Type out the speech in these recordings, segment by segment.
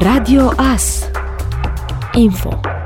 Radio AS Info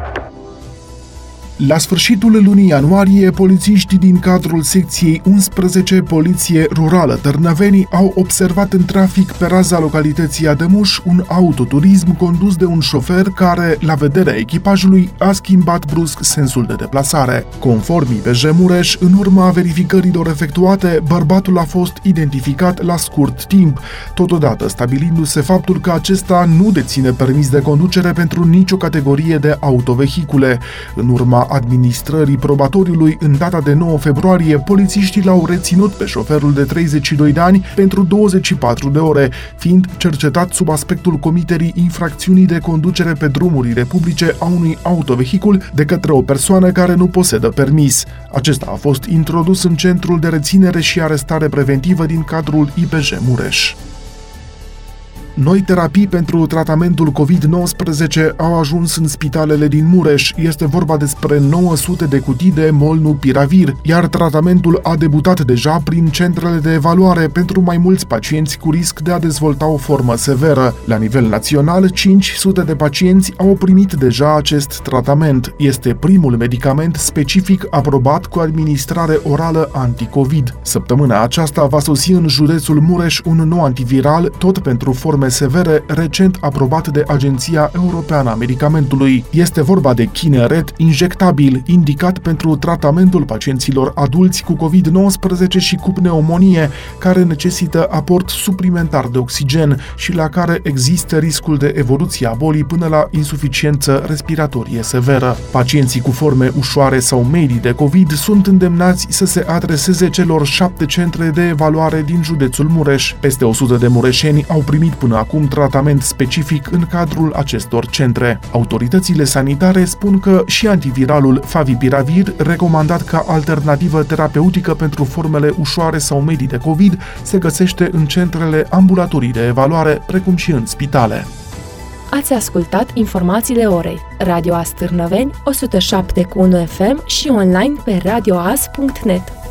la sfârșitul lunii ianuarie, polițiștii din cadrul secției 11 Poliție Rurală Târnăveni au observat în trafic pe raza localității Adămuș un autoturism condus de un șofer care, la vederea echipajului, a schimbat brusc sensul de deplasare. Conform IPJ Mureș, în urma verificărilor efectuate, bărbatul a fost identificat la scurt timp, totodată stabilindu-se faptul că acesta nu deține permis de conducere pentru nicio categorie de autovehicule. În urma administrării probatoriului în data de 9 februarie, polițiștii l-au reținut pe șoferul de 32 de ani pentru 24 de ore, fiind cercetat sub aspectul comiterii infracțiunii de conducere pe drumurile publice a unui autovehicul de către o persoană care nu posedă permis. Acesta a fost introdus în centrul de reținere și arestare preventivă din cadrul IPJ Mureș. Noi terapii pentru tratamentul COVID-19 au ajuns în spitalele din Mureș. Este vorba despre 900 de cutii de molnupiravir, iar tratamentul a debutat deja prin centrele de evaluare pentru mai mulți pacienți cu risc de a dezvolta o formă severă. La nivel național, 500 de pacienți au primit deja acest tratament. Este primul medicament specific aprobat cu administrare orală anti-COVID. Săptămâna aceasta va sosi în județul Mureș un nou antiviral, tot pentru forme forme severe recent aprobat de Agenția Europeană a Medicamentului. Este vorba de Kineret injectabil, indicat pentru tratamentul pacienților adulți cu COVID-19 și cu pneumonie, care necesită aport suplimentar de oxigen și la care există riscul de evoluție a bolii până la insuficiență respiratorie severă. Pacienții cu forme ușoare sau medii de COVID sunt îndemnați să se adreseze celor șapte centre de evaluare din județul Mureș. Peste 100 de mureșeni au primit până până acum tratament specific în cadrul acestor centre. Autoritățile sanitare spun că și antiviralul Favipiravir, recomandat ca alternativă terapeutică pentru formele ușoare sau medii de COVID, se găsește în centrele ambulatorii de evaluare, precum și în spitale. Ați ascultat informațiile orei. Radio Astârnăveni, 107 cu 1 FM și online pe radioas.net.